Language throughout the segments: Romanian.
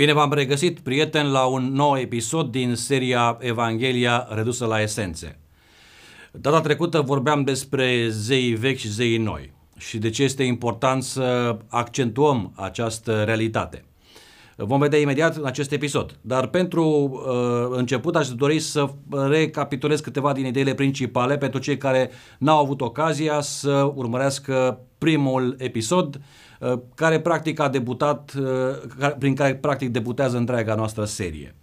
Bine v-am regăsit, prieteni, la un nou episod din seria Evanghelia redusă la esențe. Data trecută vorbeam despre zei vechi și zei noi și de ce este important să accentuăm această realitate. Vom vedea imediat în acest episod. Dar pentru uh, început aș dori să recapitulez câteva din ideile principale pentru cei care n-au avut ocazia să urmărească primul episod uh, care practic a debutat, uh, prin care practic debutează întreaga noastră serie.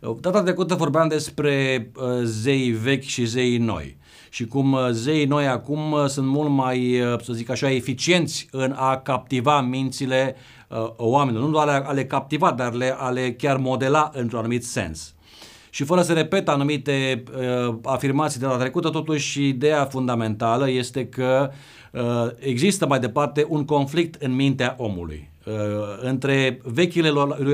Uh, data trecută vorbeam despre uh, zei vechi și zei noi și cum uh, zeii noi acum uh, sunt mult mai, uh, să zic așa, eficienți în a captiva mințile uh, oamenilor. Nu doar a le captiva, dar le, a le chiar modela într-un anumit sens. Și fără să repet anumite uh, afirmații de la trecută, totuși ideea fundamentală este că uh, există mai departe un conflict în mintea omului uh, între vechile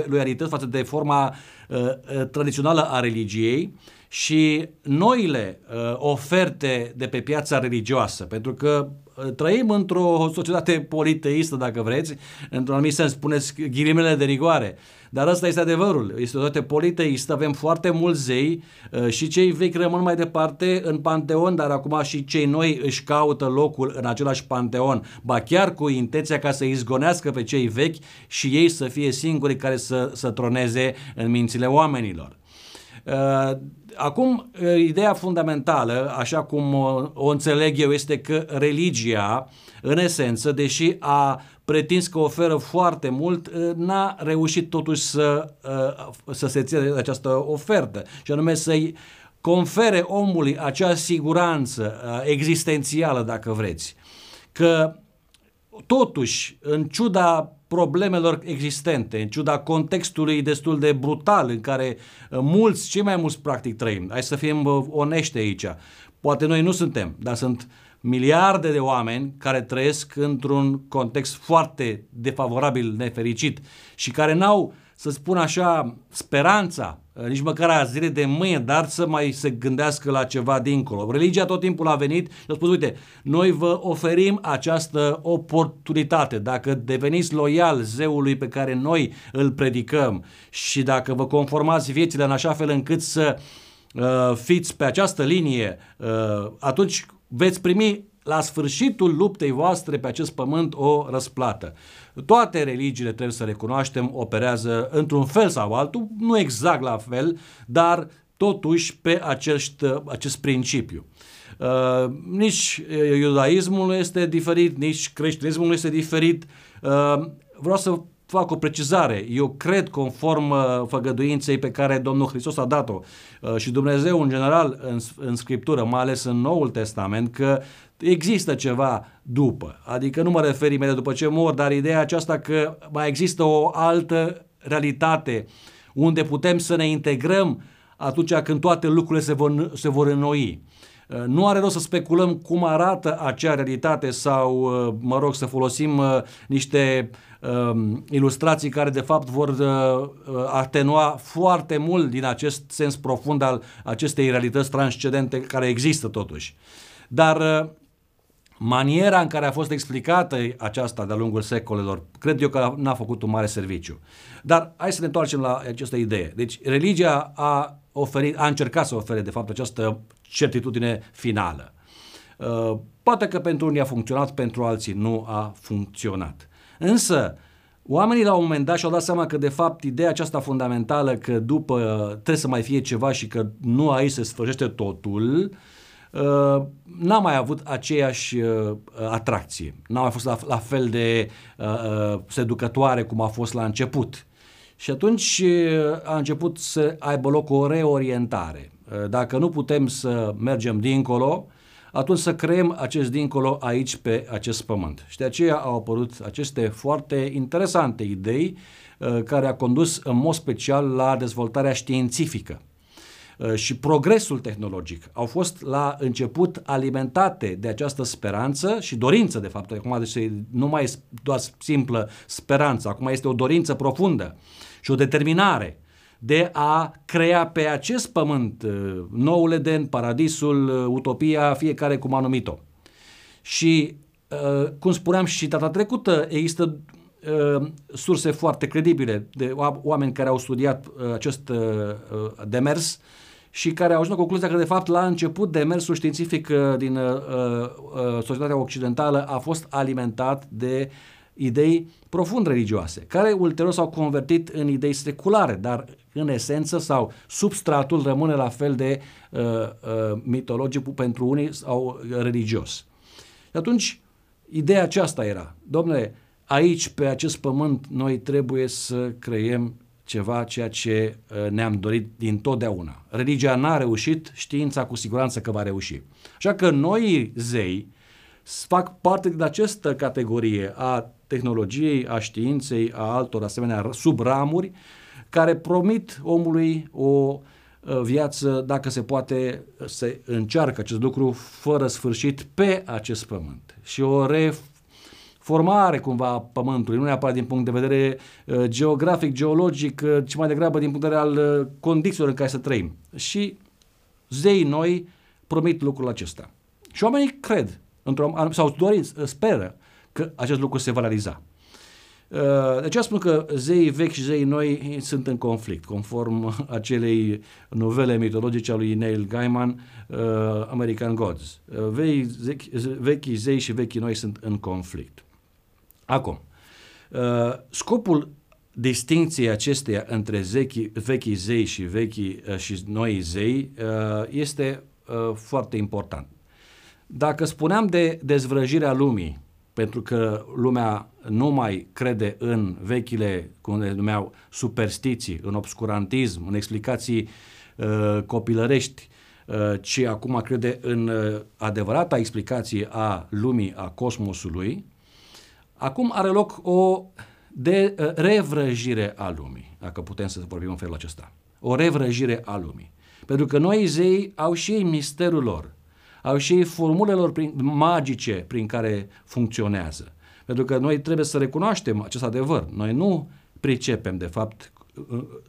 loialități față de forma uh, uh, tradițională a religiei și noile uh, oferte de pe piața religioasă, pentru că uh, trăim într-o societate politeistă, dacă vreți, într-un anumit sens, spuneți ghilimele de rigoare, dar ăsta este adevărul, este o societate politeistă, avem foarte mulți zei uh, și cei vechi rămân mai departe în panteon, dar acum și cei noi își caută locul în același panteon, ba chiar cu intenția ca să izgonească pe cei vechi și ei să fie singurii care să, să troneze în mințile oamenilor. Uh, acum, uh, ideea fundamentală, așa cum o, o înțeleg eu, este că religia, în esență, deși a pretins că oferă foarte mult, uh, n-a reușit totuși să, să se țină de această ofertă, și anume să-i confere omului acea siguranță existențială, dacă vreți, că totuși, în ciuda problemelor existente, în ciuda contextului destul de brutal în care uh, mulți, cei mai mulți practic trăim. Hai să fim uh, onești aici. Poate noi nu suntem, dar sunt miliarde de oameni care trăiesc într-un context foarte defavorabil, nefericit și care n-au să spun așa, speranța, uh, nici măcar a zile de mâine, dar să mai se gândească la ceva dincolo. Religia tot timpul a venit și a spus, uite, noi vă oferim această oportunitate. Dacă deveniți loial zeului pe care noi îl predicăm și dacă vă conformați viețile în așa fel încât să uh, fiți pe această linie, uh, atunci veți primi la sfârșitul luptei voastre pe acest pământ o răsplată. Toate religiile, trebuie să recunoaștem, operează într-un fel sau altul, nu exact la fel, dar totuși pe acest, acest principiu. Uh, nici iudaismul nu este diferit, nici creștinismul nu este diferit. Uh, vreau să fac o precizare. Eu cred conform uh, făgăduinței pe care Domnul Hristos a dat-o uh, și Dumnezeu în general în, în Scriptură, mai ales în Noul Testament, că există ceva după. Adică nu mă refer imediat după ce mor, dar ideea aceasta că mai există o altă realitate unde putem să ne integrăm atunci când toate lucrurile se vor, se vor înnoi. Uh, nu are rost să speculăm cum arată acea realitate sau, uh, mă rog, să folosim uh, niște um, ilustrații care de fapt vor atenua foarte mult din acest sens profund al acestei realități transcendente care există totuși. Dar maniera în care a fost explicată aceasta de-a lungul secolelor, cred eu că n-a făcut un mare serviciu. Dar hai să ne întoarcem la această idee. Deci religia a, oferit, a încercat să ofere de fapt această certitudine finală. Uh, poate că pentru unii a funcționat, pentru alții nu a funcționat. Însă, Oamenii la un moment dat și-au dat seama că de fapt ideea aceasta fundamentală că după trebuie să mai fie ceva și că nu aici se sfârșește totul, uh, n-a mai avut aceeași uh, atracție. N-a mai fost la, la fel de uh, seducătoare cum a fost la început. Și atunci a început să aibă loc o reorientare. Eh, dacă nu putem să mergem dincolo, atunci să creăm acest dincolo aici pe acest pământ. Și de aceea au apărut aceste foarte interesante idei eh, care a condus în mod special la dezvoltarea științifică eh, și progresul tehnologic au fost la început alimentate de această speranță și dorință, de fapt. Acum deci nu mai este doar simplă speranță, acum este o dorință profundă și o determinare de a crea pe acest pământ uh, noul Eden, paradisul, uh, utopia, fiecare cum a numit-o. Și, uh, cum spuneam și data trecută, există uh, surse foarte credibile de oameni care au studiat uh, acest uh, uh, demers și care au ajuns la concluzia că, de fapt, la început, demersul științific uh, din uh, uh, societatea occidentală a fost alimentat de idei profund religioase, care ulterior s-au convertit în idei seculare, dar în esență sau substratul rămâne la fel de uh, uh, mitologic pentru unii sau religios. Și atunci, ideea aceasta era, domnule, aici, pe acest pământ, noi trebuie să creiem ceva ceea ce uh, ne-am dorit din totdeauna. Religia n-a reușit, știința cu siguranță că va reuși. Așa că noi, zei, fac parte din această categorie a tehnologiei, a științei, a altor asemenea subramuri, care promit omului o uh, viață, dacă se poate, se încearcă acest lucru fără sfârșit pe acest pământ. Și o reformare cumva a pământului, nu neapărat din punct de vedere uh, geografic, geologic, uh, ci mai degrabă din punct de vedere al uh, condițiilor în care să trăim. Și zei noi promit lucrul acesta. Și oamenii cred, într-o, sau dorit, speră că acest lucru se va realiza. Uh, de aceea spun că zeii vechi și zeii noi sunt în conflict, conform acelei novele mitologice a lui Neil Gaiman, uh, American Gods. Uh, vei, vechii zei și vechii noi sunt în conflict. Acum, scopul distinției acesteia între zechii, vechii zei și vechii și noi zei este foarte important. Dacă spuneam de dezvrăjirea lumii, pentru că lumea nu mai crede în vechile, cum le numeau, superstiții, în obscurantism, în explicații uh, copilărești, uh, ci acum crede în uh, adevărata explicație a lumii, a cosmosului, acum are loc o de uh, revrăjire a lumii, dacă putem să vorbim în felul acesta. O revrăjire a lumii. Pentru că noi zei au și ei misterul lor, au și ei formulelor prin, magice prin care funcționează. Pentru că noi trebuie să recunoaștem acest adevăr. Noi nu pricepem, de fapt,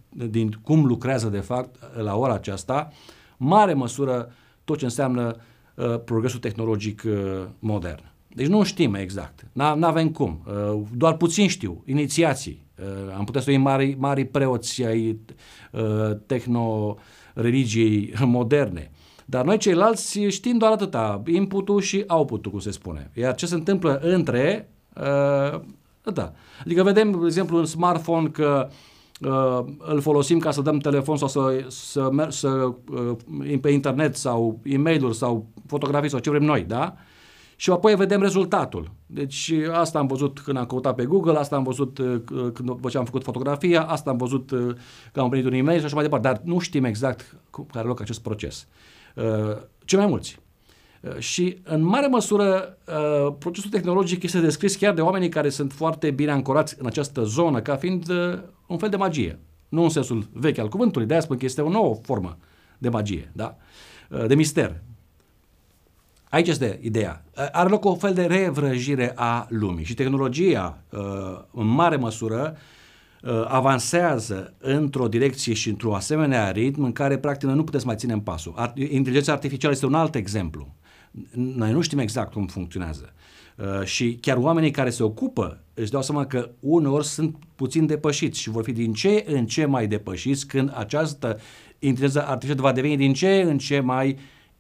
din cum lucrează, de fapt, la ora aceasta, mare măsură tot ce înseamnă uh, progresul tehnologic uh, modern. Deci nu știm exact, nu avem cum, uh, doar puțin știu, inițiații. Uh, am putea să fim mari, mari preoți ai uh, tehno-religiei moderne. Dar noi ceilalți știm doar atâta, input-ul și output-ul, cum se spune. Iar ce se întâmplă între, uh, da. Adică vedem, de exemplu, în smartphone că uh, îl folosim ca să dăm telefon sau să, să, mer- să uh, pe internet sau e mail sau fotografii sau ce vrem noi, da? Și apoi vedem rezultatul. Deci asta am văzut când am căutat pe Google, asta am văzut uh, când după ce am făcut fotografia, asta am văzut uh, când am primit un e-mail și așa mai departe, dar nu știm exact cum are loc acest proces. Uh, cei mai mulți. Uh, și în mare măsură uh, procesul tehnologic este descris chiar de oamenii care sunt foarte bine ancorați în această zonă ca fiind un fel de magie. Nu în sensul vechi al cuvântului, de-aia spun că este o nouă formă de magie, da? de mister. Aici este ideea. Are loc o fel de revrăjire a lumii și tehnologia, în mare măsură, Uh, avansează într-o direcție și într-o asemenea ritm în care practic noi nu putem să mai ținem pasul. Inteligența artificială este un alt exemplu. Noi nu știm exact cum funcționează. Uh, și chiar oamenii care se ocupă își dau seama că uneori sunt puțin depășiți și vor fi din ce în ce mai depășiți când această inteligență artificială va deveni din ce în ce mai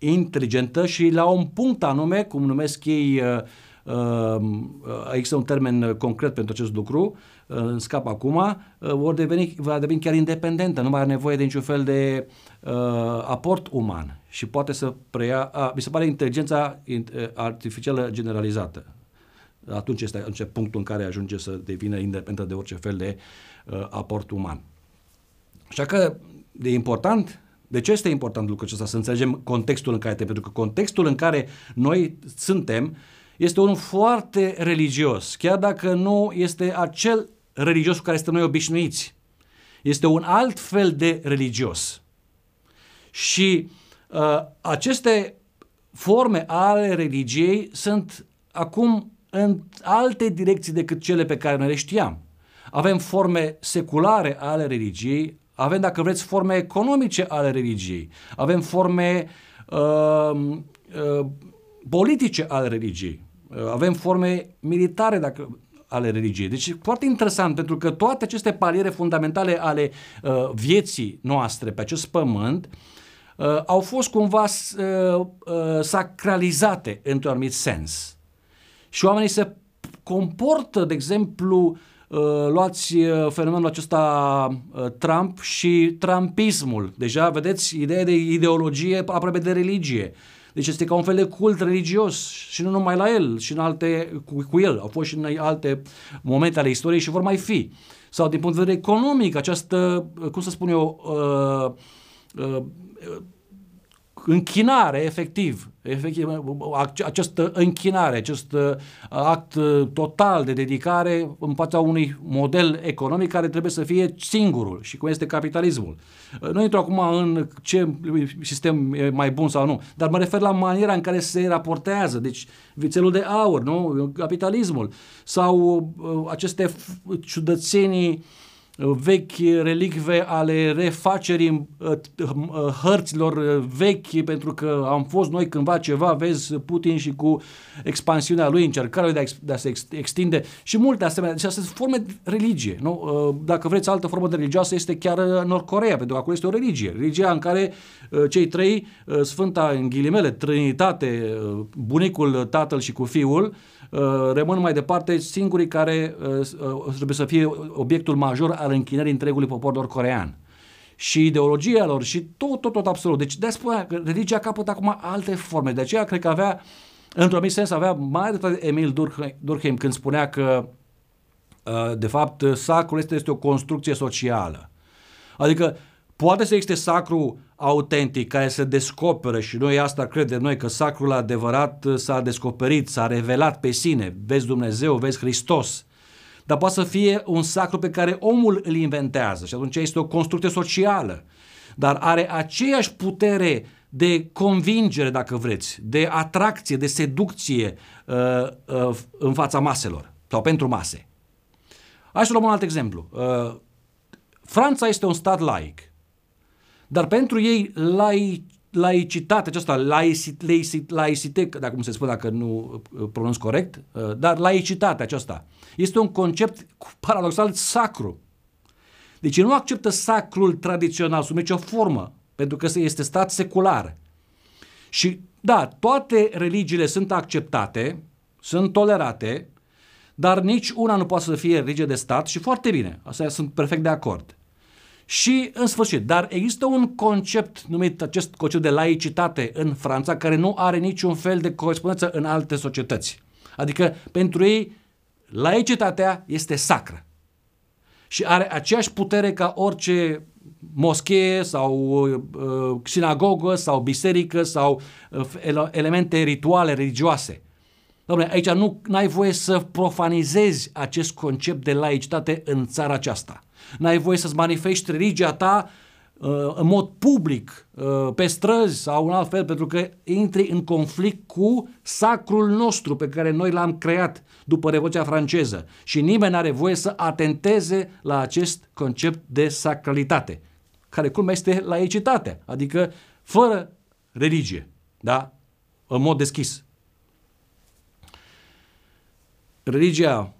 inteligentă și la un punct anume, cum numesc ei uh, Ehm, există un termen concret pentru acest lucru, în scap acum, vor deveni, va deveni chiar independentă, nu mai are nevoie de niciun fel de uh, aport uman și poate să preia, a, mi se pare inteligența artificială generalizată. Atunci este atunci punctul în care ajunge să devină independentă de orice fel de uh, aport uman. Așa că de important de ce este important lucrul acesta? Să înțelegem contextul în care suntem, pentru că contextul în care noi suntem este unul foarte religios, chiar dacă nu este acel religios cu care suntem noi obișnuiți. Este un alt fel de religios. Și uh, aceste forme ale religiei sunt acum în alte direcții decât cele pe care noi le știam. Avem forme seculare ale religiei, avem, dacă vreți, forme economice ale religiei, avem forme uh, uh, politice ale religiei. Uh, avem forme militare dacă, ale religiei. Deci e foarte interesant pentru că toate aceste paliere fundamentale ale uh, vieții noastre pe acest pământ uh, au fost cumva uh, uh, sacralizate într-un anumit sens. Și oamenii se comportă, de exemplu, uh, luați uh, fenomenul acesta uh, Trump și Trumpismul. Deja vedeți ideea de ideologie aproape de religie. Deci este ca un fel de cult religios și nu numai la el, și în alte, cu, cu el. Au fost și în alte momente ale istoriei și vor mai fi. Sau din punct de vedere economic, această, cum să spun eu, uh, uh, închinare, efectiv, efectiv, această închinare, acest uh, act uh, total de dedicare în fața unui model economic care trebuie să fie singurul și cum este capitalismul. Uh, nu intru acum în ce sistem e mai bun sau nu, dar mă refer la maniera în care se raportează, deci vițelul de aur, nu? capitalismul, sau aceste ciudățenii uh, vechi relicve ale refacerii uh, uh, hărților uh, vechi, pentru că am fost noi cândva ceva, vezi Putin și cu expansiunea lui, încercarea lui de a, de a se extinde și multe asemenea. Deci astea sunt forme de religie. Nu? Dacă vreți altă formă de religioasă este chiar Nord Corea, pentru că acolo este o religie. Religia în care cei trei, Sfânta în ghilimele, Trinitate, bunicul, tatăl și cu fiul, Uh, rămân mai departe singurii care uh, uh, trebuie să fie obiectul major al închinării întregului popor nord-corean. Și ideologia lor și tot, tot, tot absolut. Deci de spune că religia capătă acum alte forme. De aceea cred că avea, într-un anumit sens, avea mai dreptate Emil Durkheim când spunea că de fapt sacrul este, este o construcție socială. Adică poate să existe sacru autentic care se descoperă și noi asta credem noi că sacrul adevărat s-a descoperit, s-a revelat pe sine, vezi Dumnezeu, vezi Hristos, dar poate să fie un sacru pe care omul îl inventează și atunci este o construcție socială, dar are aceeași putere de convingere, dacă vreți, de atracție, de seducție uh, uh, în fața maselor sau pentru mase. Hai să luăm un alt exemplu. Uh, Franța este un stat laic. Dar pentru ei lai, laicitatea aceasta, laicite, laicite, dacă cum se spune dacă nu uh, pronunț corect, uh, dar laicitatea aceasta este un concept paradoxal sacru. Deci nu acceptă sacrul tradițional sub nicio formă, pentru că este stat secular. Și da, toate religiile sunt acceptate, sunt tolerate, dar nici una nu poate să fie religie de stat și foarte bine, asta sunt perfect de acord. Și, în sfârșit, dar există un concept numit acest concept de laicitate în Franța care nu are niciun fel de corespondență în alte societăți. Adică, pentru ei, laicitatea este sacră și are aceeași putere ca orice moschee sau uh, sinagogă sau biserică sau uh, elemente rituale religioase. Dom'le, aici nu ai voie să profanizezi acest concept de laicitate în țara aceasta n-ai voie să-ți manifesti religia ta uh, în mod public, uh, pe străzi sau în alt fel, pentru că intri în conflict cu sacrul nostru pe care noi l-am creat după Revoluția franceză și nimeni nu are voie să atenteze la acest concept de sacralitate, care cum este laicitate, adică fără religie, da? în mod deschis. Religia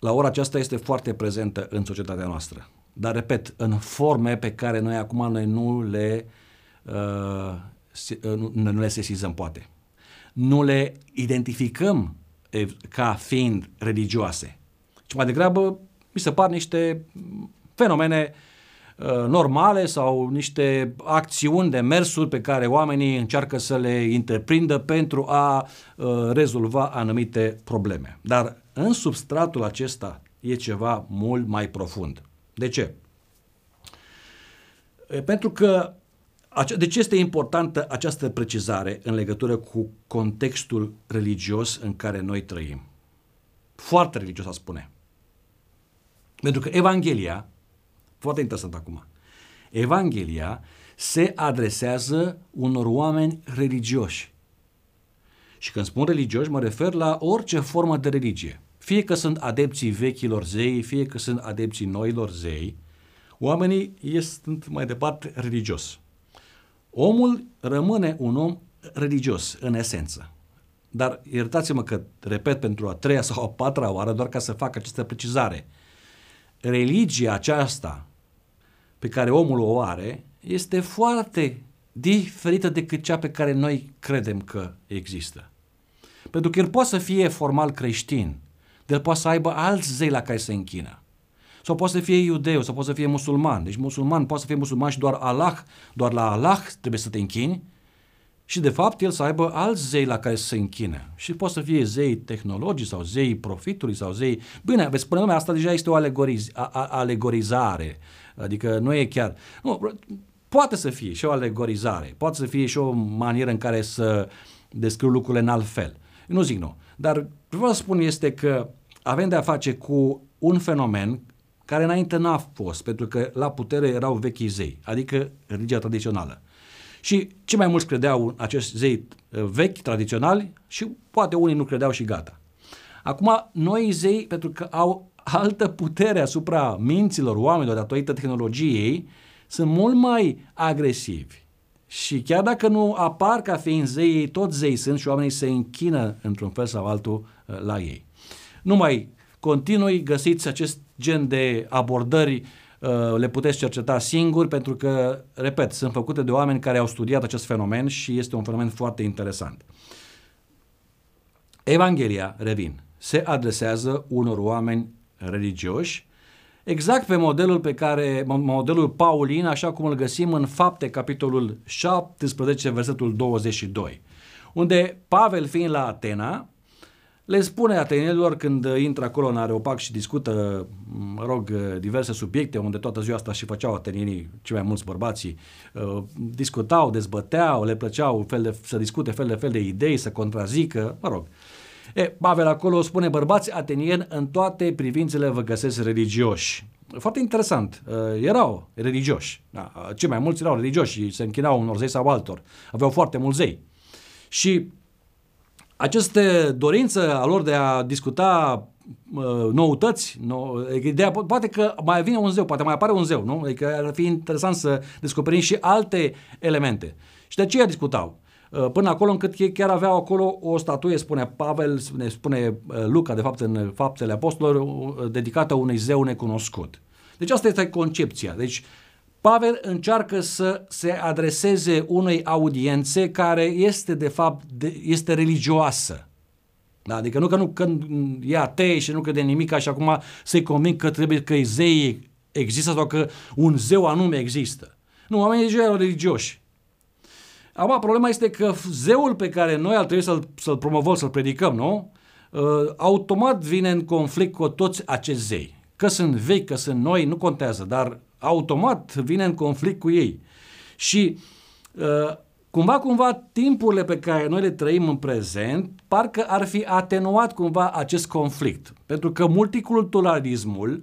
la ora aceasta este foarte prezentă în societatea noastră. Dar, repet, în forme pe care noi acum noi nu le, uh, uh nu, nu le sesizăm, poate. Nu le identificăm ca fiind religioase. Ci mai degrabă mi se par niște fenomene uh, normale sau niște acțiuni de mersuri pe care oamenii încearcă să le întreprindă pentru a uh, rezolva anumite probleme. Dar în substratul acesta e ceva mult mai profund. De ce? Pentru că de ce este importantă această precizare în legătură cu contextul religios în care noi trăim? Foarte religios, a spune. Pentru că Evanghelia, foarte interesant acum, Evanghelia se adresează unor oameni religioși. Și când spun religioși, mă refer la orice formă de religie. Fie că sunt adepții vechilor zei, fie că sunt adepții noilor zei, oamenii sunt mai departe religios. Omul rămâne un om religios, în esență. Dar iertați-mă că repet pentru a treia sau a patra oară doar ca să fac această precizare. Religia aceasta pe care omul o are este foarte diferită decât cea pe care noi credem că există. Pentru că el poate să fie formal creștin, dar el poate să aibă alți zei la care se închină. Sau poate să fie iudeu, sau poate să fie musulman. Deci musulman poate să fie musulman și doar Allah, doar la Allah trebuie să te închini. Și de fapt el să aibă alți zei la care să se închine. Și poate să fie zei tehnologii sau zei profitului sau zei... Bine, veți spune lumea, asta deja este o alegoriz- a- a- alegorizare. Adică nu e chiar... Nu, poate să fie și o alegorizare. Poate să fie și o manieră în care să descriu lucrurile în alt fel. Eu nu zic nu. Dar ce vreau să spun este că avem de a face cu un fenomen care înainte n-a fost, pentru că la putere erau vechii zei, adică religia tradițională. Și ce mai mulți credeau în acești zei uh, vechi, tradiționali, și poate unii nu credeau și gata. Acum, noi zei, pentru că au altă putere asupra minților oamenilor datorită tehnologiei, sunt mult mai agresivi. Și chiar dacă nu apar ca fiind zei, ei tot zei sunt și oamenii se închină într-un fel sau altul uh, la ei. Nu mai continui, găsiți acest gen de abordări, uh, le puteți cerceta singuri pentru că, repet, sunt făcute de oameni care au studiat acest fenomen și este un fenomen foarte interesant. Evanghelia, revin, se adresează unor oameni religioși exact pe modelul pe care, modelul Paulin, așa cum îl găsim în Fapte, capitolul 17, versetul 22, unde Pavel, fiind la Atena, le spune atenienilor când intră acolo în Areopag și discută, mă rog, diverse subiecte, unde toată ziua asta și făceau atenienii, cei mai mulți bărbații, uh, discutau, dezbăteau, le plăceau fel de, să discute fel de fel de idei, să contrazică, mă rog. E, Pavel acolo spune, bărbați atenieni, în toate privințele vă găsesc religioși. Foarte interesant. Uh, erau religioși. Da, cei mai mulți erau religioși și se închinau unor zei sau altor. Aveau foarte mulți zei. Și aceste dorință a lor de a discuta uh, noutăți, nou, ideea, poate că mai vine un zeu, poate mai apare un zeu, nu? Adică ar fi interesant să descoperim și alte elemente. Și de aceea discutau. Uh, până acolo încât ei chiar aveau acolo o statuie, spune Pavel, ne spune uh, Luca, de fapt, în Faptele Apostolilor, uh, dedicată unui zeu necunoscut. Deci asta este concepția. Deci Pavel încearcă să se adreseze unei audiențe care este de fapt de, este religioasă. Da? Adică nu că nu că e atei și nu crede nimic și acum să-i conving că trebuie că zei există sau că un zeu anume există. Nu, oamenii deja erau religioși. Acum, problema este că zeul pe care noi ar trebui să-l, să-l promovăm, să-l predicăm, nu? Uh, automat vine în conflict cu toți acești zei. Că sunt vechi, că sunt noi, nu contează, dar automat vine în conflict cu ei. Și uh, cumva, cumva, timpurile pe care noi le trăim în prezent, parcă ar fi atenuat cumva acest conflict. Pentru că multiculturalismul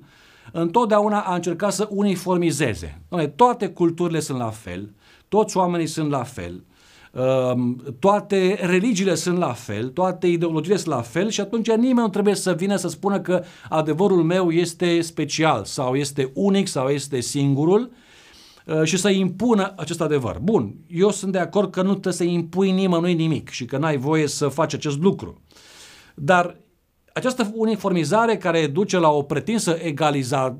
întotdeauna a încercat să uniformizeze. Toate culturile sunt la fel, toți oamenii sunt la fel, um, toate religiile sunt la fel, toate ideologiile sunt la fel și atunci nimeni nu trebuie să vină să spună că adevărul meu este special sau este unic sau este singurul uh, și să impună acest adevăr. Bun, eu sunt de acord că nu trebuie să impui nimănui nimic și că n-ai voie să faci acest lucru. Dar această uniformizare care duce la o pretinsă egaliza,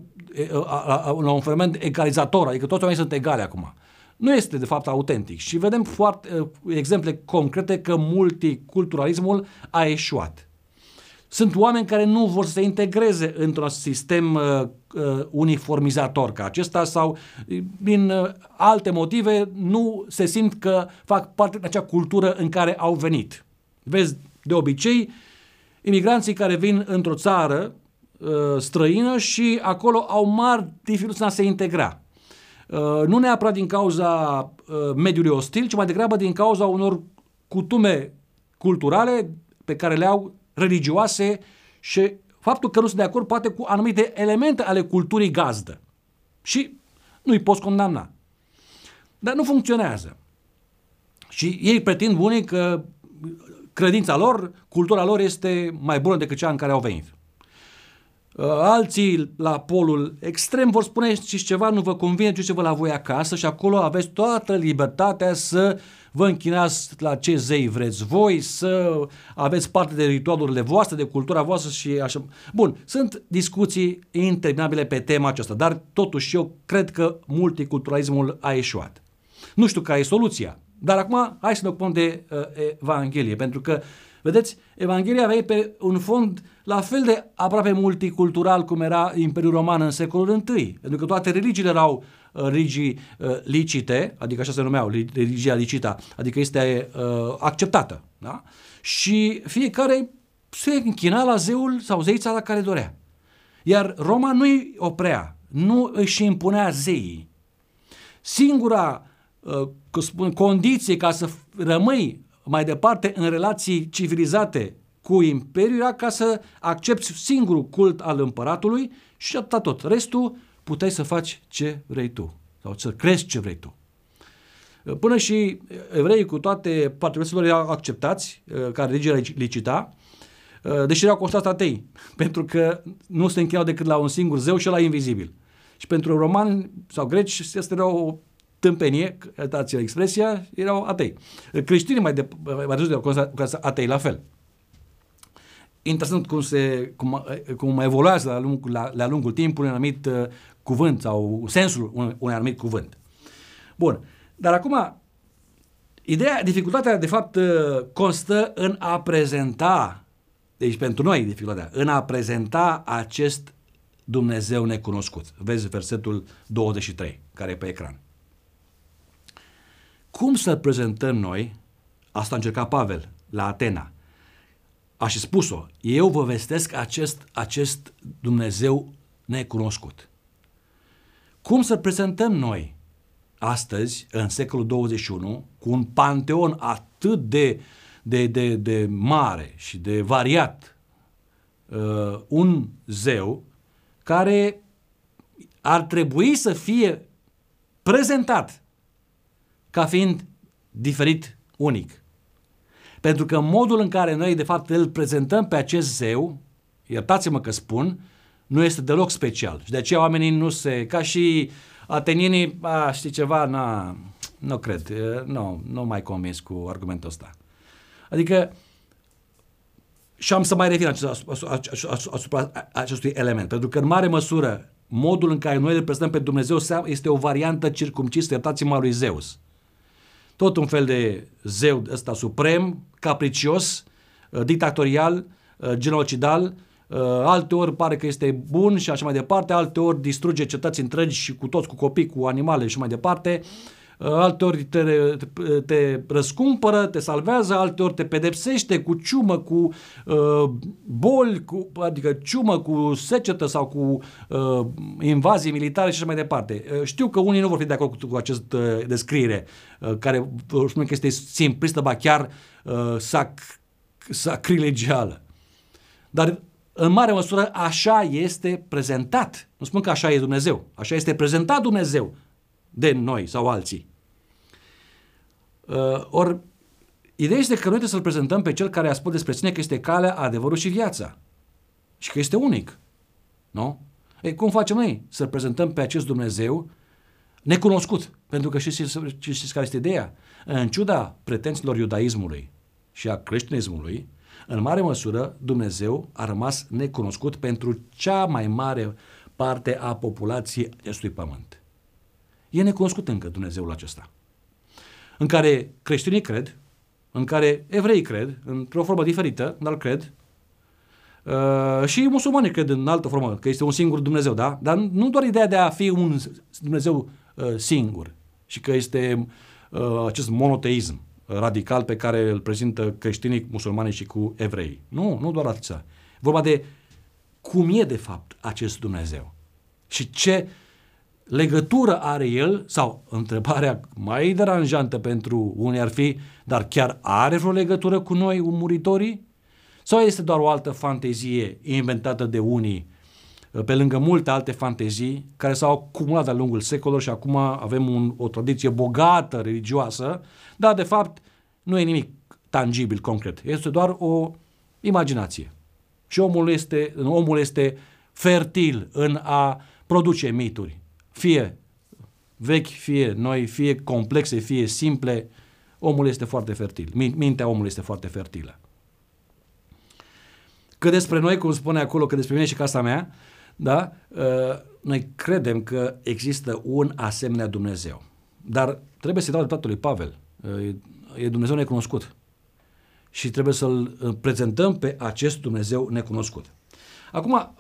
la un fenomen egalizator, adică toți oamenii sunt egali acum nu este de fapt autentic și vedem foarte, uh, exemple concrete că multiculturalismul a eșuat. Sunt oameni care nu vor să se integreze într-un sistem uh, uh, uniformizator ca acesta sau din uh, alte motive nu se simt că fac parte din acea cultură în care au venit. Vezi, de obicei, imigranții care vin într-o țară uh, străină și acolo au mari dificultăți în a se integra. Uh, nu neapărat din cauza uh, mediului ostil, ci mai degrabă din cauza unor cutume culturale pe care le au religioase și faptul că nu sunt de acord poate cu anumite elemente ale culturii gazdă. Și nu-i poți condamna. Dar nu funcționează. Și ei pretind unii că credința lor, cultura lor este mai bună decât cea în care au venit. Uh, alții la polul extrem vor spune și ceva nu vă convine, duceți-vă la voi acasă și acolo aveți toată libertatea să vă închinați la ce zei vreți voi, să aveți parte de ritualurile voastre, de cultura voastră și așa. Bun, sunt discuții interminabile pe tema aceasta, dar totuși eu cred că multiculturalismul a eșuat. Nu știu care e soluția, dar acum hai să ne ocupăm de uh, Evanghelie, pentru că uh, Vedeți, Evanghelia avea pe un fond la fel de aproape multicultural cum era Imperiul Roman în secolul I, pentru că toate religiile erau uh, religii uh, licite, adică așa se numeau, religia licita, adică este uh, acceptată. Da? Și fiecare se închina la zeul sau zeița la care dorea. Iar Roma nu îi oprea, nu își impunea zeii. Singura uh, spun, condiție ca să rămâi mai departe în relații civilizate cu Imperiul era ca să accepti singurul cult al împăratului și atât tot. Restul puteai să faci ce vrei tu sau să crezi ce vrei tu. Până și evreii cu toate particularităților erau acceptați uh, ca religie licita, uh, deși erau constat atei, pentru că nu se închinau decât la un singur zeu și la invizibil. Și pentru romani sau greci, asta era o tâmpenie, dați expresia, erau atei. Creștinii mai, de, mai de erau atei la fel. Interesant cum, se, cum, cum evoluează la, lung, la, la lungul timpului un anumit uh, cuvânt sau sensul unui, unui anumit cuvânt. Bun, dar acum, ideea, dificultatea de fapt uh, constă în a prezenta, deci pentru noi dificultatea, în a prezenta acest Dumnezeu necunoscut. Vezi versetul 23, care e pe ecran. Cum să-L prezentăm noi? Asta a încercat Pavel la Atena. A și spus-o, eu vă vestesc acest, acest Dumnezeu necunoscut. Cum să prezentăm noi astăzi, în secolul 21, cu un panteon atât de, de, de, de mare și de variat, uh, un zeu care ar trebui să fie prezentat ca fiind diferit, unic. Pentru că modul în care noi, de fapt, îl prezentăm pe acest zeu, iertați-mă că spun, nu este deloc special. Și de aceea oamenii nu se, ca și atenienii, a, știi ceva, na, nu cred, nu, nu mai convins cu argumentul ăsta. Adică, și am să mai revin asupra, asupra acestui element, pentru că în mare măsură modul în care noi îl prezentăm pe Dumnezeu este o variantă circumcisă, iertați-mă, lui Zeus tot un fel de zeu ăsta suprem, capricios, uh, dictatorial, uh, genocidal, uh, alte ori pare că este bun și așa mai departe, alte ori distruge cetăți întregi și cu toți, cu copii, cu animale și mai departe, alteori te, te răscumpără, te salvează, alteori te pedepsește cu ciumă, cu uh, boli, cu, adică ciumă cu secetă sau cu uh, invazii militare și așa mai departe. Uh, știu că unii nu vor fi de acord cu, cu această uh, descriere, uh, care vor spune că este simplistă, ba chiar uh, sac, sacrilegială. Dar în mare măsură așa este prezentat. Nu spun că așa e Dumnezeu, așa este prezentat Dumnezeu de noi sau alții. Uh, ori, ideea este că noi trebuie să-L prezentăm pe Cel care a spus despre sine că este calea, adevărul și viața. Și că este unic. Nu? Ei, cum facem noi să-L prezentăm pe acest Dumnezeu necunoscut? Pentru că știți, știți care este ideea? În ciuda pretențiilor iudaismului și a creștinismului, în mare măsură Dumnezeu a rămas necunoscut pentru cea mai mare parte a populației acestui pământ. E necunoscut încă Dumnezeul acesta. În care creștinii cred, în care evrei cred, într-o formă diferită, dar cred, uh, și musulmanii cred în altă formă, că este un singur Dumnezeu, da? Dar nu doar ideea de a fi un Dumnezeu uh, singur și că este uh, acest monoteism radical pe care îl prezintă creștinii, musulmanii și cu evrei. Nu, nu doar atât. Vorba de cum e de fapt acest Dumnezeu și ce uh, legătură are el, sau întrebarea mai deranjantă pentru unii ar fi, dar chiar are vreo legătură cu noi, muritorii? Sau este doar o altă fantezie inventată de unii, pe lângă multe alte fantezii care s-au acumulat de-a lungul secolelor și acum avem un, o tradiție bogată religioasă, dar de fapt nu e nimic tangibil, concret. Este doar o imaginație. Și omul este, omul este fertil în a produce mituri, fie vechi, fie noi, fie complexe, fie simple, omul este foarte fertil. Mintea omului este foarte fertilă. Că despre noi, cum spune acolo, că despre mine și casa mea, da, uh, noi credem că există un asemenea Dumnezeu. Dar trebuie să-i dau dreptate lui Pavel. Uh, e Dumnezeu necunoscut. Și trebuie să-L uh, prezentăm pe acest Dumnezeu necunoscut. Acum,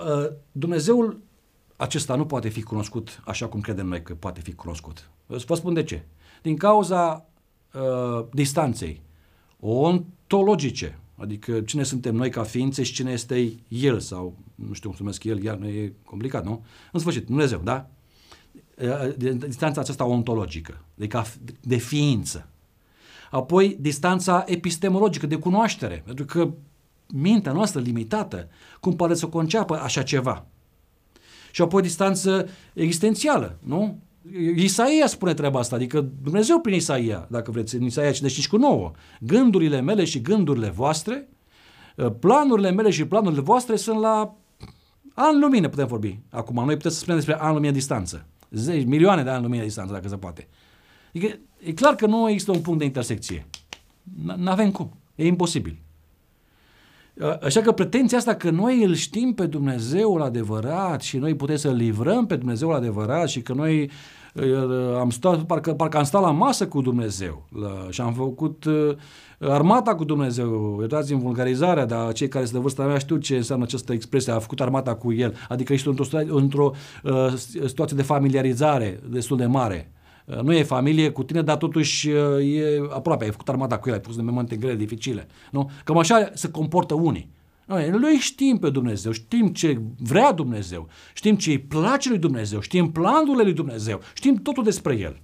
Dumnezeul acesta nu poate fi cunoscut așa cum credem noi că poate fi cunoscut. Vă spun de ce. Din cauza uh, distanței ontologice, adică cine suntem noi ca ființe și cine este El sau, nu știu cum să numesc El, iar e complicat, nu? În sfârșit, Dumnezeu, da? Distanța aceasta ontologică, adică de ființă. Apoi, distanța epistemologică, de cunoaștere, pentru că mintea noastră limitată, cum poate să conceapă așa ceva? Și apoi distanță existențială, nu? Isaia spune treaba asta, adică Dumnezeu prin Isaia, dacă vreți, în Isaia 55 cu 9. Gândurile mele și gândurile voastre, ă, planurile mele și planurile voastre sunt la an lumină, putem vorbi. Acum, noi putem să spunem despre an lumină distanță. Zeci, milioane de ani lumină distanță, dacă se poate. Adică, e clar că nu există un punct de intersecție. Nu avem cum. E imposibil. Așa că pretenția asta că noi îl știm pe Dumnezeul adevărat și noi putem să livrăm pe Dumnezeul adevărat și că noi am stat, parcă, parcă am stat la masă cu Dumnezeu la, și am făcut uh, armata cu Dumnezeu, iertați-mi vulgarizarea, dar cei care sunt de vârsta mea știu ce înseamnă această expresie, a făcut armata cu el, adică ești într-o, într-o uh, situație de familiarizare destul de mare. Uh, nu e familie cu tine, dar totuși uh, e aproape, ai făcut armata cu el, ai pus în momente grele, dificile. Nu? Cam așa se comportă unii. Noi, noi știm pe Dumnezeu, știm ce vrea Dumnezeu, știm ce îi place lui Dumnezeu, știm planurile lui Dumnezeu, știm totul despre El.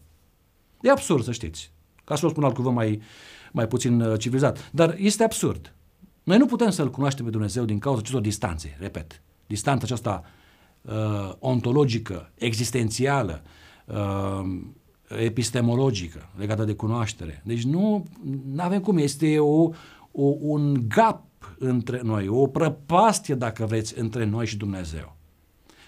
E absurd, să știți. Ca să o spun alt cuvânt mai, mai puțin uh, civilizat. Dar este absurd. Noi nu putem să-L cunoaștem pe Dumnezeu din cauza acestor distanțe, repet. Distanța aceasta uh, ontologică, existențială, uh, epistemologică legată de cunoaștere. Deci nu avem cum, este o, o, un gap între noi, o prăpastie, dacă vreți, între noi și Dumnezeu.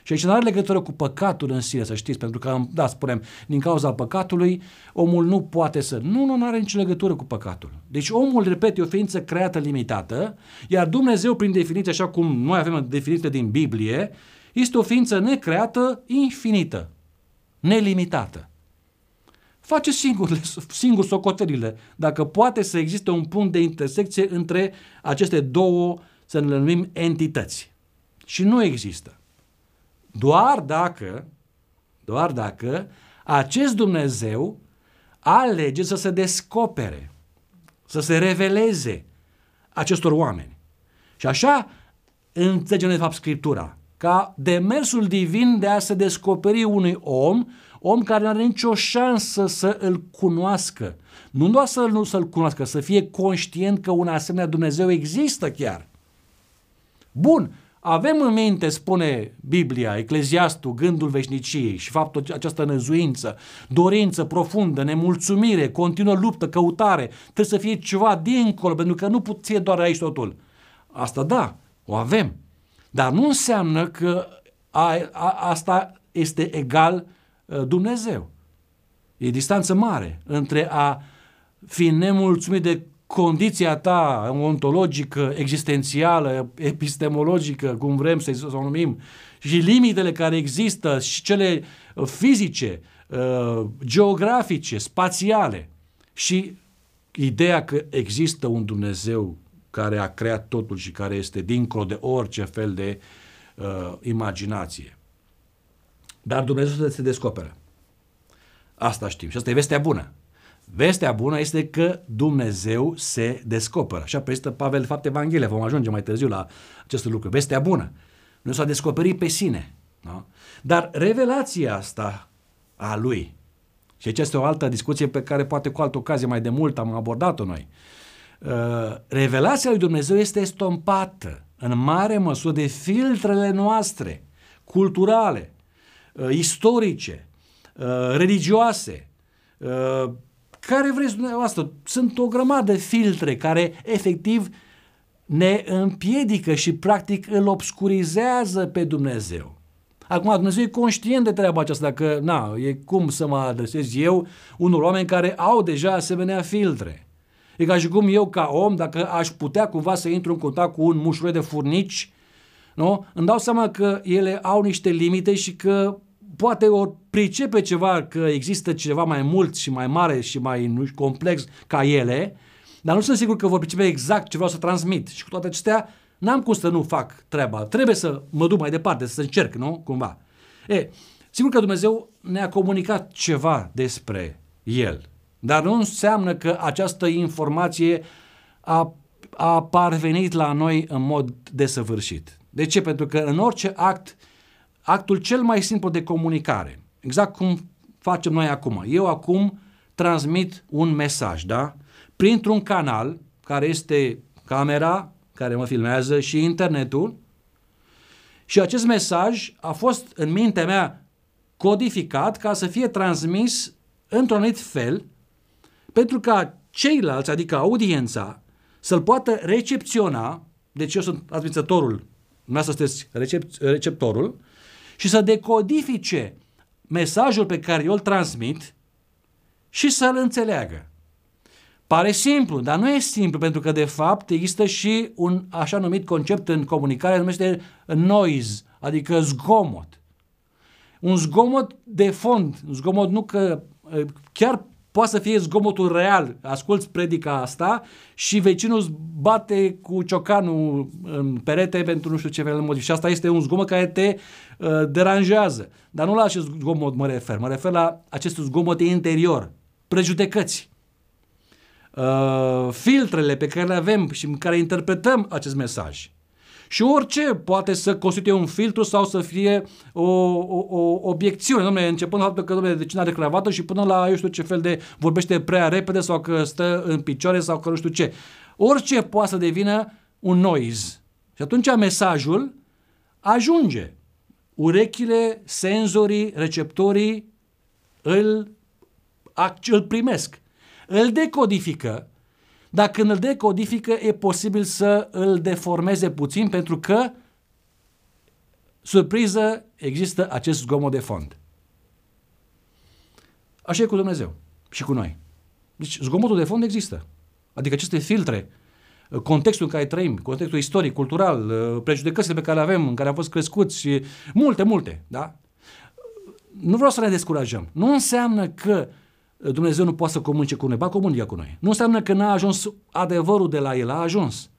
Și aici nu are legătură cu păcatul în sine, să știți, pentru că, da, spunem, din cauza păcatului, omul nu poate să... Nu, nu, nu are nicio legătură cu păcatul. Deci omul, repet, e o ființă creată limitată, iar Dumnezeu, prin definiție, așa cum noi avem definiție din Biblie, este o ființă necreată, infinită, nelimitată face singur, singur socotelile. Dacă poate să existe un punct de intersecție între aceste două, să le numim entități. Și nu există. Doar dacă, doar dacă acest Dumnezeu alege să se descopere, să se reveleze acestor oameni. Și așa înțelegem de fapt Scriptura, ca demersul divin de a se descoperi unui om om care nu are nicio șansă să îl cunoască. Nu doar să nu să-l cunoască, să fie conștient că un asemenea Dumnezeu există chiar. Bun, avem în minte, spune Biblia, Ecleziastul, gândul veșniciei și faptul această năzuință, dorință profundă, nemulțumire, continuă luptă, căutare, trebuie să fie ceva dincolo, pentru că nu putea doar aici totul. Asta da, o avem. Dar nu înseamnă că a, a, asta este egal Uh, Dumnezeu. E distanță mare între a fi nemulțumit de condiția ta ontologică, existențială, epistemologică, cum vrem să o numim, și limitele care există și cele fizice, uh, geografice, spațiale și ideea că există un Dumnezeu care a creat totul și care este dincolo de orice fel de uh, imaginație. Dar Dumnezeu se descoperă. Asta știm și asta e vestea bună. Vestea bună este că Dumnezeu se descoperă. Așa prezintă Pavel, de fapt, Evanghelia. Vom ajunge mai târziu la acest lucru. Vestea bună. Nu s-a descoperit pe sine. Da? Dar revelația asta a lui, și aici este o altă discuție pe care poate cu altă ocazie mai de mult am abordat-o noi. Uh, revelația lui Dumnezeu este estompată în mare măsură de filtrele noastre, culturale, uh, istorice, uh, religioase, uh, care vreți dumneavoastră. Sunt o grămadă de filtre care efectiv ne împiedică și practic îl obscurizează pe Dumnezeu. Acum, Dumnezeu e conștient de treaba aceasta, că na, e cum să mă adresez eu unor oameni care au deja asemenea filtre. E ca și cum eu, ca om, dacă aș putea cumva să intru în contact cu un mușuroi de furnici, nu? îmi dau seama că ele au niște limite și că poate o pricepe ceva, că există ceva mai mult și mai mare și mai nu, complex ca ele, dar nu sunt sigur că vor pricepe exact ce vreau să transmit. Și cu toate acestea, n-am cum să nu fac treaba. Trebuie să mă duc mai departe, să încerc, nu? Cumva. E, sigur că Dumnezeu ne-a comunicat ceva despre El, dar nu înseamnă că această informație a, a parvenit la noi în mod desăvârșit. De ce? Pentru că în orice act, actul cel mai simplu de comunicare, exact cum facem noi acum. Eu acum transmit un mesaj, da? Printr-un canal care este camera care mă filmează și internetul. Și acest mesaj a fost în mintea mea codificat ca să fie transmis într-un anumit fel pentru ca ceilalți, adică audiența, să-l poată recepționa, deci eu sunt transmisătorul, dumneavoastră sunteți recep- receptorul, și să decodifice mesajul pe care eu îl transmit și să-l înțeleagă. Pare simplu, dar nu e simplu, pentru că de fapt există și un așa numit concept în comunicare numește noise, adică zgomot. Un zgomot de fond, un zgomot nu că chiar poate să fie zgomotul real. Asculți predica asta și vecinul îți bate cu ciocanul în perete pentru nu știu ce fel de motiv. Și asta este un zgomot care te uh, deranjează. Dar nu la acest zgomot mă refer. Mă refer la acest zgomot interior. Prejudecăți. Uh, filtrele pe care le avem și în care interpretăm acest mesaj. Și orice poate să constituie un filtru sau să fie o, o, o obiecțiune. Domnule, începând la faptul că domnule, de cine are cravată și până la eu știu ce fel de vorbește prea repede sau că stă în picioare sau că nu știu ce. Orice poate să devină un noise. Și atunci mesajul ajunge. Urechile, senzorii, receptorii îl, îl primesc. Îl decodifică dar când îl decodifică, e posibil să îl deformeze puțin pentru că, surpriză, există acest zgomot de fond. Așa e cu Dumnezeu și cu noi. Deci zgomotul de fond există. Adică aceste filtre, contextul în care trăim, contextul istoric, cultural, prejudecățile pe care le avem, în care am fost crescuți și multe, multe, da? Nu vreau să ne descurajăm. Nu înseamnă că Dumnezeu nu poate să comunice cu noi, ba comunică cu noi. Nu înseamnă că n-a ajuns adevărul de la el, a ajuns.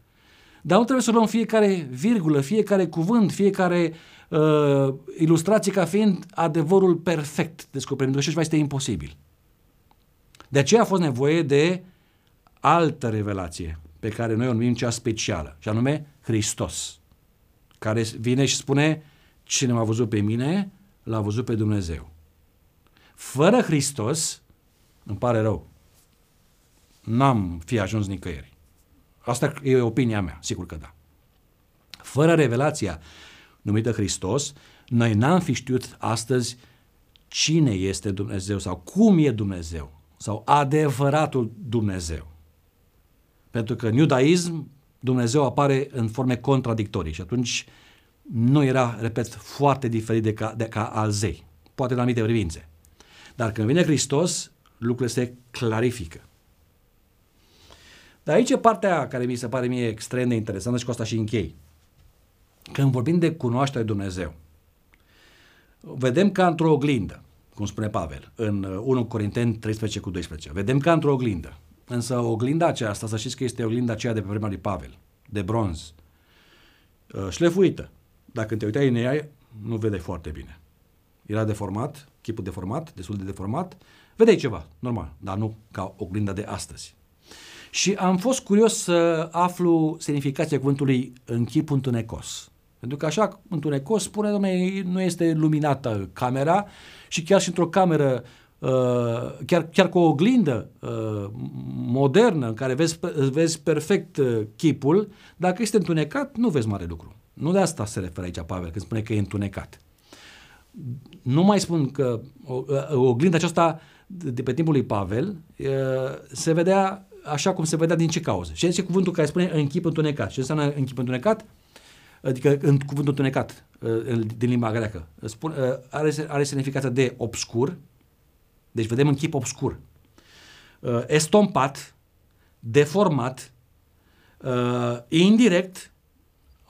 Dar nu trebuie să luăm fiecare virgulă, fiecare cuvânt, fiecare uh, ilustrație ca fiind adevărul perfect descoperit, pentru că așa este imposibil. De aceea a fost nevoie de altă revelație pe care noi o numim cea specială, și anume Hristos, care vine și spune, cine m-a văzut pe mine, l-a văzut pe Dumnezeu. Fără Hristos, îmi pare rău. N-am fi ajuns nicăieri. Asta e opinia mea, sigur că da. Fără revelația numită Hristos, noi n-am fi știut astăzi cine este Dumnezeu sau cum e Dumnezeu sau adevăratul Dumnezeu. Pentru că în iudaism Dumnezeu apare în forme contradictorii și atunci nu era, repet, foarte diferit de ca, de ca al zei, poate în anumite privințe. Dar când vine Hristos, lucrurile se clarifică. Dar aici e partea care mi se pare mie extrem de interesantă și cu asta și închei. Când vorbim de cunoașterea Dumnezeu, vedem ca într-o oglindă, cum spune Pavel, în 1 uh, Corinteni 13 cu 12. Vedem ca într-o oglindă. Însă oglinda aceasta, să știți că este oglinda aceea de pe vremea lui Pavel, de bronz, uh, șlefuită. Dacă te uitai în ea, nu vede foarte bine. Era deformat, chipul deformat, destul de deformat, Vedeai ceva, normal, dar nu ca oglinda de astăzi. Și am fost curios să aflu semnificația cuvântului închip întunecos. Pentru că așa întunecos spune, domnule, nu este luminată camera și chiar și într-o cameră Uh, chiar, chiar cu o oglindă uh, modernă în care vezi, vezi perfect uh, chipul, dacă este întunecat, nu vezi mare lucru. Nu de asta se referă aici Pavel când spune că e întunecat. Nu mai spun că o, uh, oglinda aceasta de pe timpul lui Pavel, se vedea așa cum se vedea din ce cauză. Și este cuvântul care spune în chip întunecat. Ce înseamnă în chip întunecat? Adică în cuvântul întunecat uh, din limba greacă. Spune, uh, are, are semnificația de obscur, deci vedem în chip obscur. Uh, estompat, deformat, indirect,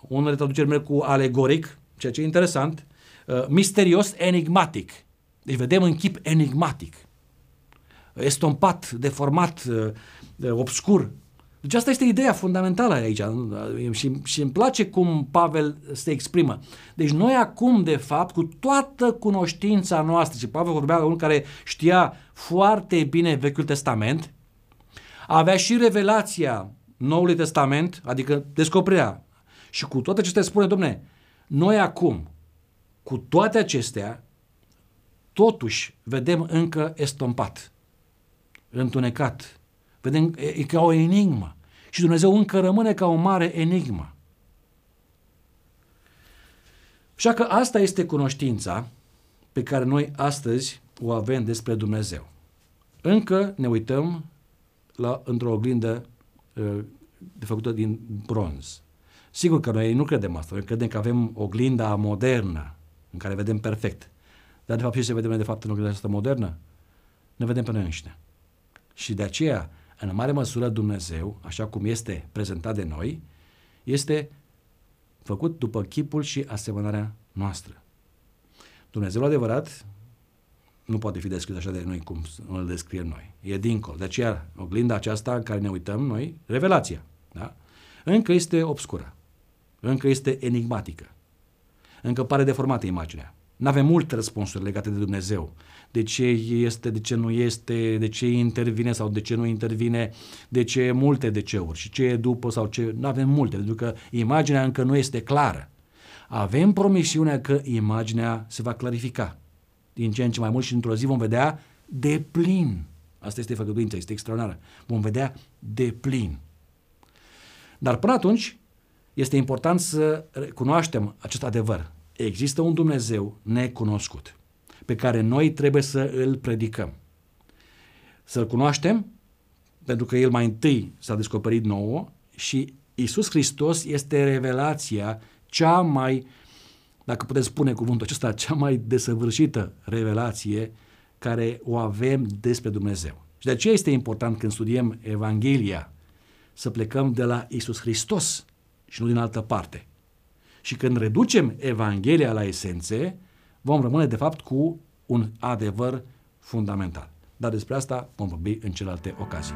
unele traduceri merg cu alegoric, ceea ce e interesant, misterios, enigmatic. Deci vedem în chip enigmatic estompat, deformat, uh, uh, obscur. Deci asta este ideea fundamentală aici și, și îmi place cum Pavel se exprimă. Deci noi acum, de fapt, cu toată cunoștința noastră, și Pavel vorbea unul care știa foarte bine Vechiul Testament, avea și revelația Noului Testament, adică descoperirea. Și cu toate acestea spune, domne, noi acum, cu toate acestea, totuși vedem încă estompat întunecat. Vedem, e, e ca o enigmă. Și Dumnezeu încă rămâne ca o mare enigmă. Așa că asta este cunoștința pe care noi astăzi o avem despre Dumnezeu. Încă ne uităm la, într-o oglindă uh, de făcută din bronz. Sigur că noi nu credem asta, noi credem că avem oglinda modernă în care vedem perfect. Dar de fapt ce se vedem de fapt în oglinda asta modernă? Ne vedem pe noi înșine. Și de aceea, în mare măsură, Dumnezeu, așa cum este prezentat de noi, este făcut după chipul și asemănarea noastră. Dumnezeu adevărat nu poate fi descris așa de noi cum îl descriem noi. E dincolo. De aceea, oglinda aceasta în care ne uităm noi, revelația, da? încă este obscură, încă este enigmatică, încă pare deformată imaginea. Nu avem multe răspunsuri legate de Dumnezeu. De ce este, de ce nu este, de ce intervine sau de ce nu intervine, de ce multe de ce-uri și ce e după sau ce... Nu avem multe, pentru că imaginea încă nu este clară. Avem promisiunea că imaginea se va clarifica. Din ce în ce mai mult și într-o zi vom vedea de plin. Asta este făgăduința, este extraordinară. Vom vedea de plin. Dar până atunci este important să cunoaștem acest adevăr există un Dumnezeu necunoscut pe care noi trebuie să îl predicăm. Să-l cunoaștem pentru că el mai întâi s-a descoperit nouă și Isus Hristos este revelația cea mai, dacă putem spune cuvântul acesta, cea mai desăvârșită revelație care o avem despre Dumnezeu. Și de aceea este important când studiem Evanghelia să plecăm de la Isus Hristos și nu din altă parte. Și când reducem Evanghelia la esențe, vom rămâne de fapt cu un adevăr fundamental. Dar despre asta vom vorbi în celelalte ocazii.